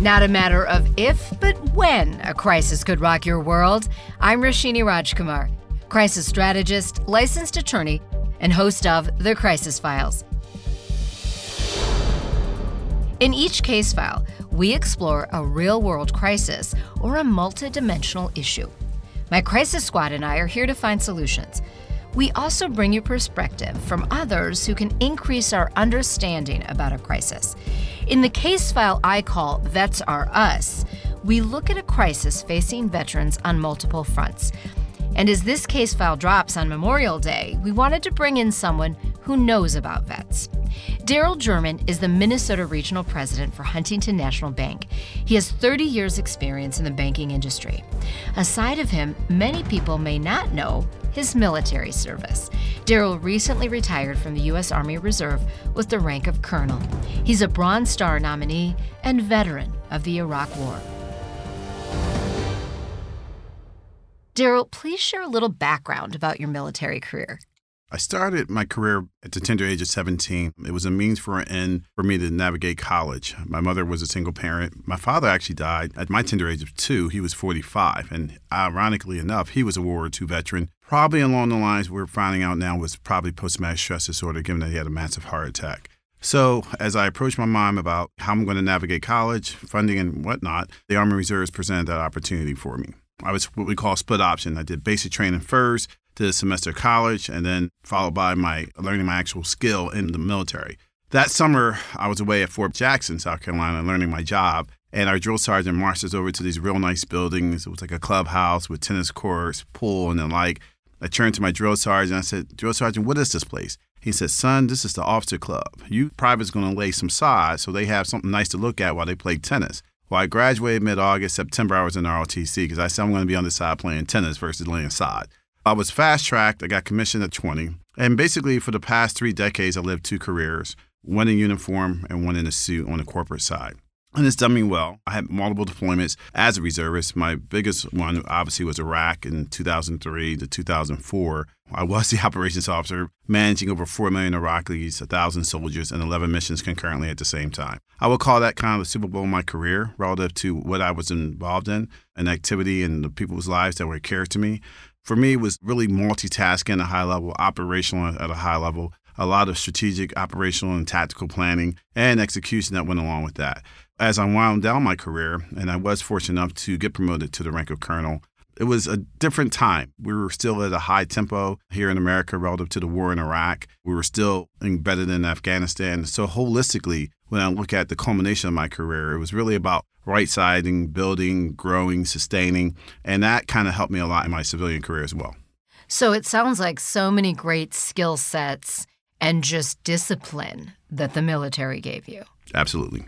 Not a matter of if, but when a crisis could rock your world. I'm Roshini Rajkumar, crisis strategist, licensed attorney, and host of The Crisis Files. In each case file, we explore a real world crisis or a multidimensional issue. My crisis squad and I are here to find solutions. We also bring you perspective from others who can increase our understanding about a crisis. In the case file I call Vets Are Us, we look at a crisis facing veterans on multiple fronts. And as this case file drops on Memorial Day, we wanted to bring in someone who knows about vets. Darrel German is the Minnesota Regional President for Huntington National Bank. He has 30 years' experience in the banking industry. Aside of him, many people may not know his military service. Darrel recently retired from the U.S. Army Reserve with the rank of colonel. He's a Bronze Star nominee and veteran of the Iraq War. Darrel, please share a little background about your military career. I started my career at the tender age of 17. It was a means for an end for me to navigate college. My mother was a single parent. My father actually died at my tender age of two. He was 45. And ironically enough, he was a World War II veteran. Probably along the lines we're finding out now was probably post traumatic stress disorder, given that he had a massive heart attack. So, as I approached my mom about how I'm going to navigate college, funding, and whatnot, the Army Reserves presented that opportunity for me. I was what we call split option. I did basic training first, did a semester of college, and then followed by my learning my actual skill in the military. That summer, I was away at Fort Jackson, South Carolina, learning my job. And our drill sergeant marched us over to these real nice buildings. It was like a clubhouse with tennis courts, pool, and the like. I turned to my drill sergeant. I said, Drill sergeant, what is this place? He said, Son, this is the officer club. You private's going to lay some sod so they have something nice to look at while they play tennis. Well, I graduated mid August. September, I was in ROTC because I said I'm going to be on the side playing tennis versus laying sod. I was fast tracked. I got commissioned at 20. And basically, for the past three decades, I lived two careers one in uniform and one in a suit on the corporate side. And it's done me well. I had multiple deployments as a reservist. My biggest one, obviously, was Iraq in 2003 to 2004. I was the operations officer, managing over 4 million Iraqis, 1,000 soldiers, and 11 missions concurrently at the same time. I would call that kind of the Super Bowl of my career relative to what I was involved in, an activity and the people's lives that were cared to me for me it was really multitasking at a high level, operational at a high level, a lot of strategic, operational, and tactical planning and execution that went along with that. As I wound down my career, and I was fortunate enough to get promoted to the rank of colonel, it was a different time. We were still at a high tempo here in America relative to the war in Iraq. We were still embedded in Afghanistan. So, holistically, when I look at the culmination of my career, it was really about right siding, building, growing, sustaining. And that kind of helped me a lot in my civilian career as well. So, it sounds like so many great skill sets and just discipline that the military gave you. Absolutely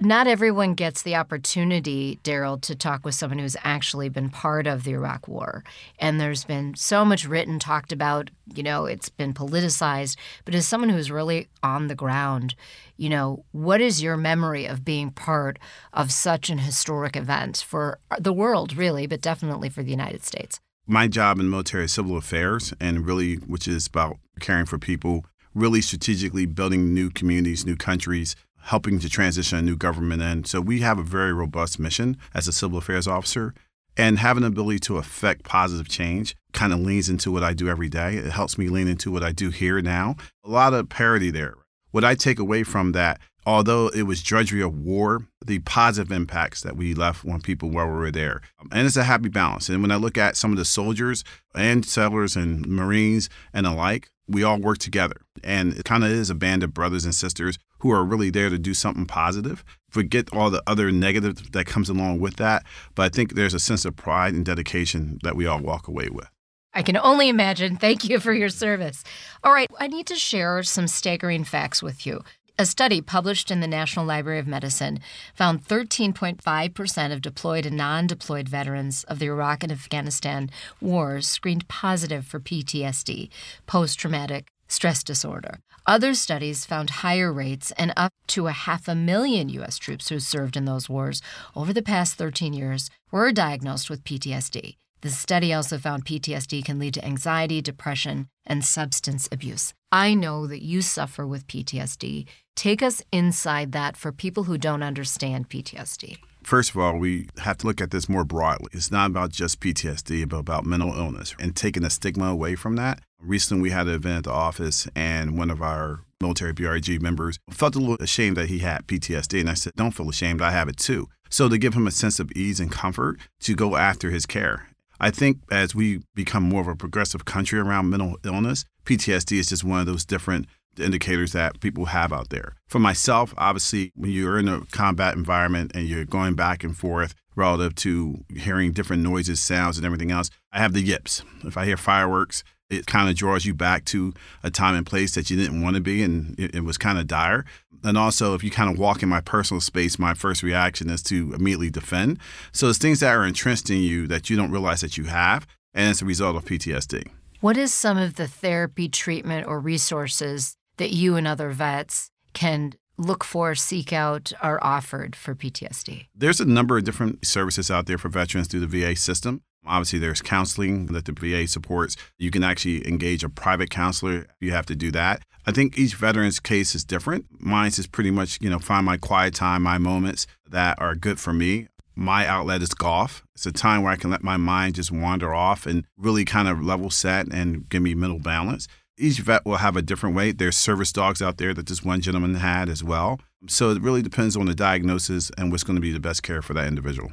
not everyone gets the opportunity, Darrel, to talk with someone who's actually been part of the Iraq War. And there's been so much written, talked about, you know, it's been politicized. But as someone who's really on the ground, you know, what is your memory of being part of such an historic event for the world, really, but definitely for the United States? My job in military is civil affairs, and really, which is about caring for people, really strategically building new communities, new countries helping to transition a new government in. So we have a very robust mission as a civil affairs officer. And having the ability to affect positive change kind of leans into what I do every day. It helps me lean into what I do here now. A lot of parity there. What I take away from that, although it was drudgery of war, the positive impacts that we left on people while we were there. And it's a happy balance. And when I look at some of the soldiers and settlers and Marines and the like, we all work together. And it kind of is a band of brothers and sisters who are really there to do something positive. Forget all the other negative that comes along with that. But I think there's a sense of pride and dedication that we all walk away with. I can only imagine. Thank you for your service. All right, I need to share some staggering facts with you. A study published in the National Library of Medicine found 13.5% of deployed and non deployed veterans of the Iraq and Afghanistan wars screened positive for PTSD, post traumatic stress disorder. Other studies found higher rates, and up to a half a million U.S. troops who served in those wars over the past 13 years were diagnosed with PTSD. The study also found PTSD can lead to anxiety, depression, and substance abuse. I know that you suffer with PTSD. Take us inside that for people who don't understand PTSD. First of all, we have to look at this more broadly. It's not about just PTSD, but about mental illness and taking the stigma away from that. Recently, we had an event at the office, and one of our military BRG members felt a little ashamed that he had PTSD. And I said, Don't feel ashamed, I have it too. So, to give him a sense of ease and comfort to go after his care. I think as we become more of a progressive country around mental illness, PTSD is just one of those different indicators that people have out there. For myself, obviously, when you're in a combat environment and you're going back and forth relative to hearing different noises, sounds, and everything else, I have the yips. If I hear fireworks, it kind of draws you back to a time and place that you didn't want to be, and it, it was kind of dire. And also, if you kind of walk in my personal space, my first reaction is to immediately defend. So it's things that are entrenched in you that you don't realize that you have, and it's a result of PTSD. What is some of the therapy, treatment, or resources that you and other vets can look for, seek out, are offered for PTSD? There's a number of different services out there for veterans through the VA system. Obviously, there's counseling that the VA supports. You can actually engage a private counselor. You have to do that. I think each veteran's case is different. Mine is pretty much, you know, find my quiet time, my moments that are good for me. My outlet is golf. It's a time where I can let my mind just wander off and really kind of level set and give me mental balance. Each vet will have a different weight. There's service dogs out there that this one gentleman had as well. So it really depends on the diagnosis and what's going to be the best care for that individual.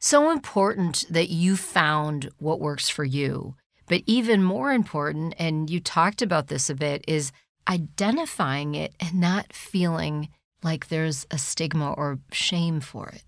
So important that you found what works for you. But even more important, and you talked about this a bit, is identifying it and not feeling like there's a stigma or shame for it.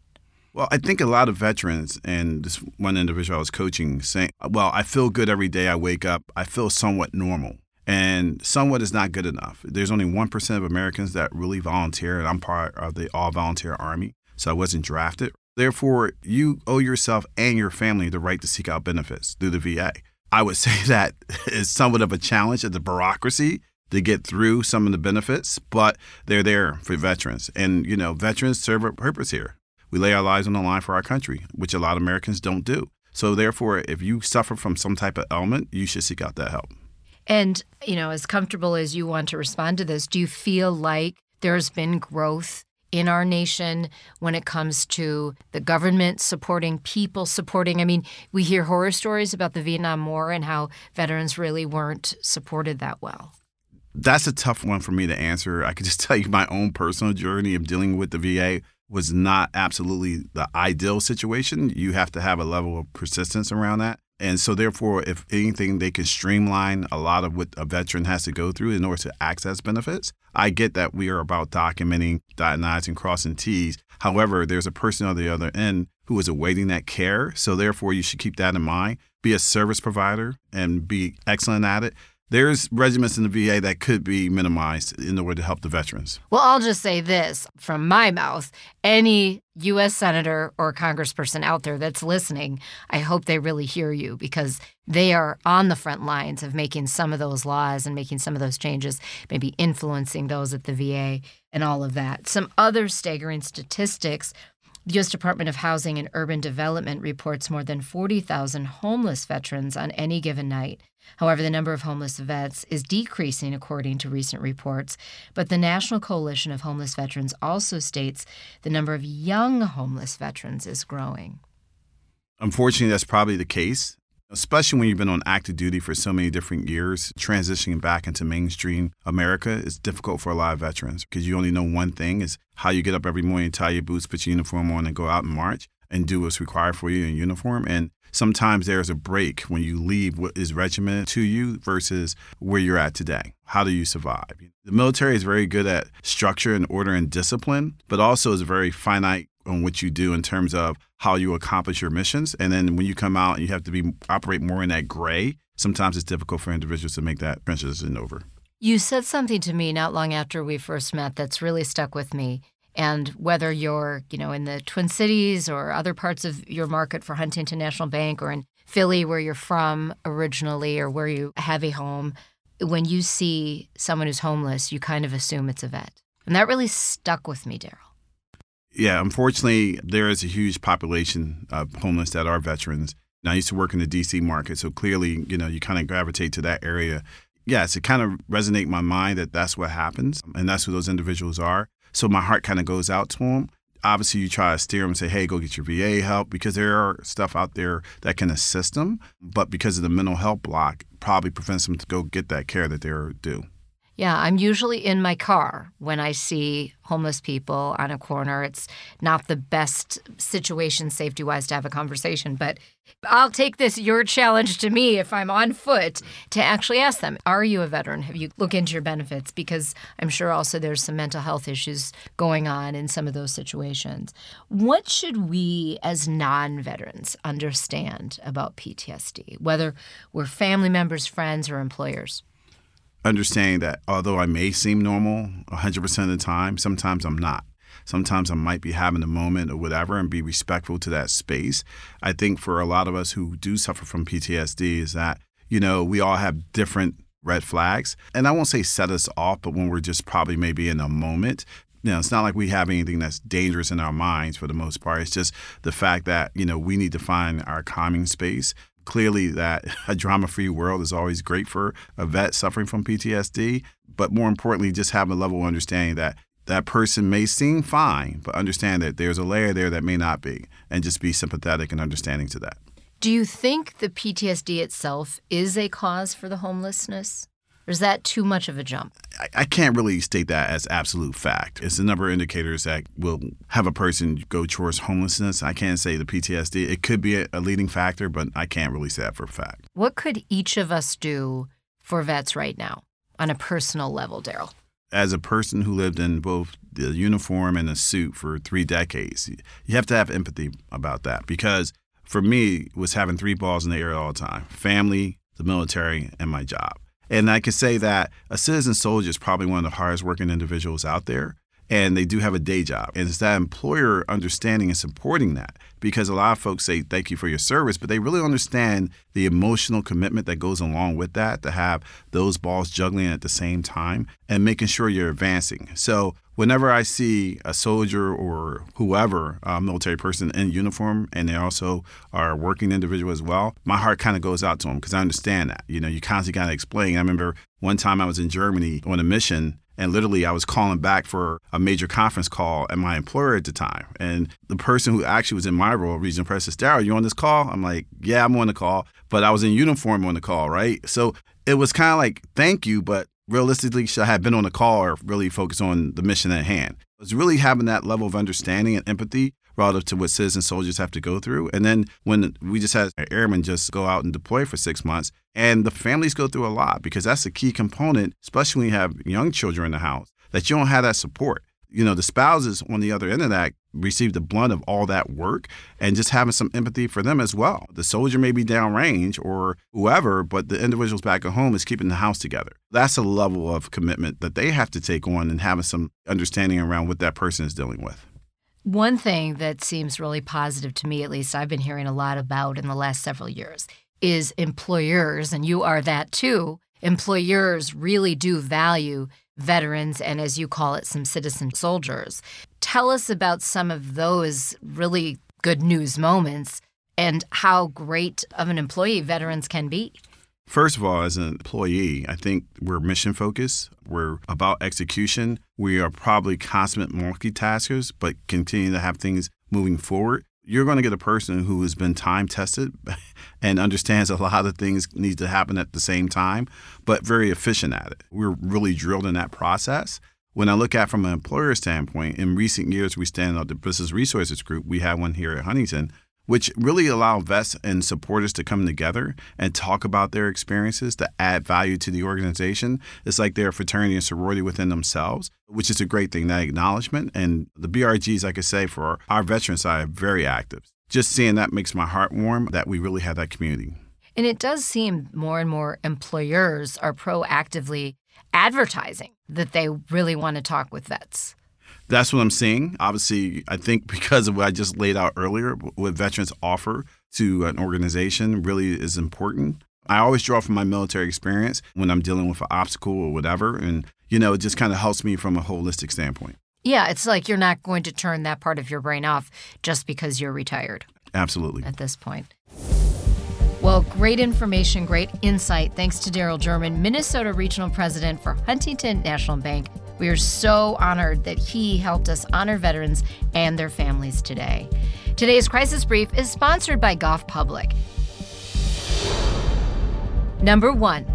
Well, I think a lot of veterans and this one individual I was coaching saying, Well, I feel good every day I wake up. I feel somewhat normal. And somewhat is not good enough. There's only 1% of Americans that really volunteer, and I'm part of the all volunteer army. So I wasn't drafted. Therefore, you owe yourself and your family the right to seek out benefits through the VA. I would say that is somewhat of a challenge of the bureaucracy to get through some of the benefits, but they're there for veterans. And, you know, veterans serve a purpose here. We lay our lives on the line for our country, which a lot of Americans don't do. So, therefore, if you suffer from some type of ailment, you should seek out that help. And, you know, as comfortable as you want to respond to this, do you feel like there's been growth in our nation when it comes to the government supporting people supporting? I mean we hear horror stories about the vietnam war and how veterans really weren't supported that well. That's a tough one for me to answer. I could just tell you my own personal journey of dealing with the va was not absolutely the ideal situation. You have to have a level of persistence around that and so, therefore, if anything, they can streamline a lot of what a veteran has to go through in order to access benefits. I get that we are about documenting, dotting I's and crossing T's. However, there's a person on the other end who is awaiting that care. So, therefore, you should keep that in mind. Be a service provider and be excellent at it there's regiments in the VA that could be minimized in order to help the veterans. Well, I'll just say this from my mouth any U.S. Senator or Congressperson out there that's listening, I hope they really hear you because they are on the front lines of making some of those laws and making some of those changes, maybe influencing those at the VA and all of that. Some other staggering statistics the U.S. Department of Housing and Urban Development reports more than 40,000 homeless veterans on any given night. However, the number of homeless vets is decreasing according to recent reports. But the National Coalition of Homeless Veterans also states the number of young homeless veterans is growing. Unfortunately, that's probably the case especially when you've been on active duty for so many different years, transitioning back into mainstream America is difficult for a lot of veterans because you only know one thing is how you get up every morning, tie your boots, put your uniform on, and go out and march and do what's required for you in uniform. And sometimes there's a break when you leave what is regimented to you versus where you're at today. How do you survive? The military is very good at structure and order and discipline, but also is very finite on what you do in terms of how you accomplish your missions. And then when you come out, you have to be operate more in that gray. Sometimes it's difficult for individuals to make that transition over. You said something to me not long after we first met that's really stuck with me. And whether you're, you know, in the Twin Cities or other parts of your market for Huntington National Bank or in Philly where you're from originally or where you have a home, when you see someone who's homeless, you kind of assume it's a vet. And that really stuck with me, Darrel. Yeah, unfortunately, there is a huge population of homeless that are veterans. Now, I used to work in the DC market, so clearly, you know, you kind of gravitate to that area. yes, it kind of resonate in my mind that that's what happens and that's who those individuals are. So my heart kind of goes out to them. Obviously, you try to steer them and say, hey, go get your VA help because there are stuff out there that can assist them. But because of the mental health block, probably prevents them to go get that care that they're due. Yeah, I'm usually in my car when I see homeless people on a corner. It's not the best situation safety wise to have a conversation, but I'll take this your challenge to me if I'm on foot to actually ask them, Are you a veteran? Have you looked into your benefits? Because I'm sure also there's some mental health issues going on in some of those situations. What should we as non veterans understand about PTSD, whether we're family members, friends, or employers? Understanding that although I may seem normal 100% of the time, sometimes I'm not. Sometimes I might be having a moment or whatever and be respectful to that space. I think for a lot of us who do suffer from PTSD is that, you know, we all have different red flags. And I won't say set us off, but when we're just probably maybe in a moment, you know, it's not like we have anything that's dangerous in our minds for the most part. It's just the fact that, you know, we need to find our calming space clearly that a drama-free world is always great for a vet suffering from PTSD, but more importantly, just have a level of understanding that that person may seem fine, but understand that there's a layer there that may not be, and just be sympathetic and understanding to that. Do you think the PTSD itself is a cause for the homelessness? Or is that too much of a jump? I, I can't really state that as absolute fact. It's a number of indicators that will have a person go towards homelessness. I can't say the PTSD. It could be a, a leading factor, but I can't really say that for a fact. What could each of us do for vets right now on a personal level, Darrel? As a person who lived in both the uniform and the suit for three decades, you have to have empathy about that because for me, it was having three balls in the air all the time family, the military, and my job. And I could say that a citizen soldier is probably one of the hardest working individuals out there. And they do have a day job. And it's that employer understanding and supporting that because a lot of folks say thank you for your service, but they really understand the emotional commitment that goes along with that to have those balls juggling at the same time and making sure you're advancing. So whenever I see a soldier or whoever, a military person in uniform, and they also are a working individual as well, my heart kind of goes out to them because I understand that. You know, you constantly got to explain. I remember one time I was in Germany on a mission. And literally, I was calling back for a major conference call at my employer at the time. And the person who actually was in my role, regional president, Darrel, you on this call? I'm like, yeah, I'm on the call. But I was in uniform on the call, right? So it was kind of like, thank you, but realistically should have been on the call or really focus on the mission at hand. It's really having that level of understanding and empathy relative to what citizen soldiers have to go through. And then when we just had airmen just go out and deploy for six months, and the families go through a lot because that's a key component, especially when you have young children in the house, that you don't have that support you know, the spouses on the other end of that receive the blunt of all that work and just having some empathy for them as well. The soldier may be downrange or whoever, but the individuals back at home is keeping the house together. That's a level of commitment that they have to take on and having some understanding around what that person is dealing with. One thing that seems really positive to me, at least I've been hearing a lot about in the last several years, is employers, and you are that too. Employers really do value veterans and, as you call it, some citizen soldiers. Tell us about some of those really good news moments and how great of an employee veterans can be. First of all, as an employee, I think we're mission focused. We're about execution. We are probably consummate multitaskers, but continue to have things moving forward you're going to get a person who has been time tested and understands a lot of things need to happen at the same time, but very efficient at it. We're really drilled in that process. When I look at from an employer standpoint, in recent years, we stand up the Business Resources Group. We have one here at Huntington which really allow vets and supporters to come together and talk about their experiences to add value to the organization. It's like they're a fraternity and sorority within themselves, which is a great thing, that acknowledgement. And the BRGs, I say, for our veteran side, are very active. Just seeing that makes my heart warm that we really have that community. And it does seem more and more employers are proactively advertising that they really want to talk with vets that's what I'm seeing. Obviously, I think because of what I just laid out earlier, what veterans offer to an organization really is important. I always draw from my military experience when I'm dealing with an obstacle or whatever. And, you know, it just kind of helps me from a holistic standpoint. Yeah, it's like you're not going to turn that part of your brain off just because you're retired. Absolutely. At this point. Well, Well, great information, great insight. Thanks to Darrel German, Minnesota Regional President for Huntington National Bank. We are so honored that he helped us honor veterans and their families today. Today's Crisis Brief is sponsored by Goff Public. Number one,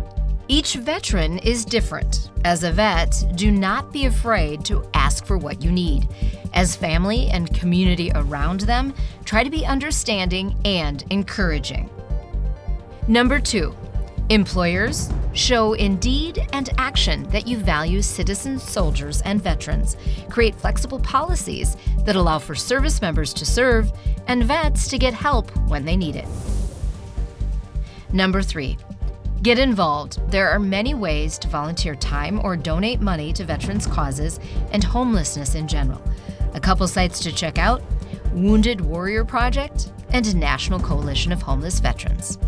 each veteran is different. As a vet, do not be afraid to ask for what you need. As family and community around them, try to be understanding and encouraging. Number two, employers show in deed and action that you value citizen soldiers and veterans. Create flexible policies that allow for service members to serve and vets to get help when they need it. Number three, Get involved. There are many ways to volunteer time or donate money to veterans' causes and homelessness in general. A couple sites to check out Wounded Warrior Project and National Coalition of Homeless Veterans.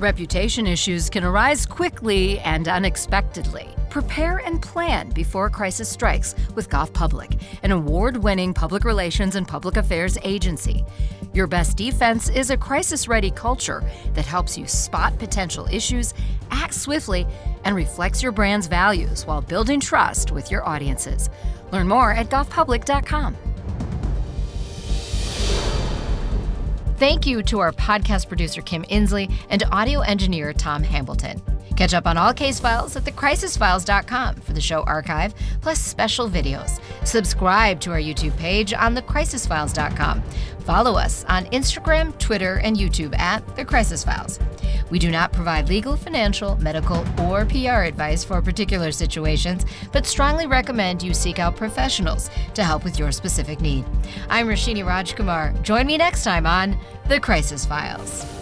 Reputation issues can arise quickly and unexpectedly. Prepare and plan before a crisis strikes with Goff Public, an award winning public relations and public affairs agency. Your best defense is a crisis ready culture that helps you spot potential issues, act swiftly, and reflects your brand's values while building trust with your audiences. Learn more at goffpublic.com. Thank you to our podcast producer, Kim Inslee, and audio engineer, Tom Hambleton. Catch up on all case files at thecrisisfiles.com for the show archive, plus special videos. Subscribe to our YouTube page on thecrisisfiles.com. Follow us on Instagram, Twitter, and YouTube at The Crisis Files. We do not provide legal, financial, medical, or PR advice for particular situations, but strongly recommend you seek out professionals to help with your specific need. I'm Roshini Rajkumar. Join me next time on The Crisis Files.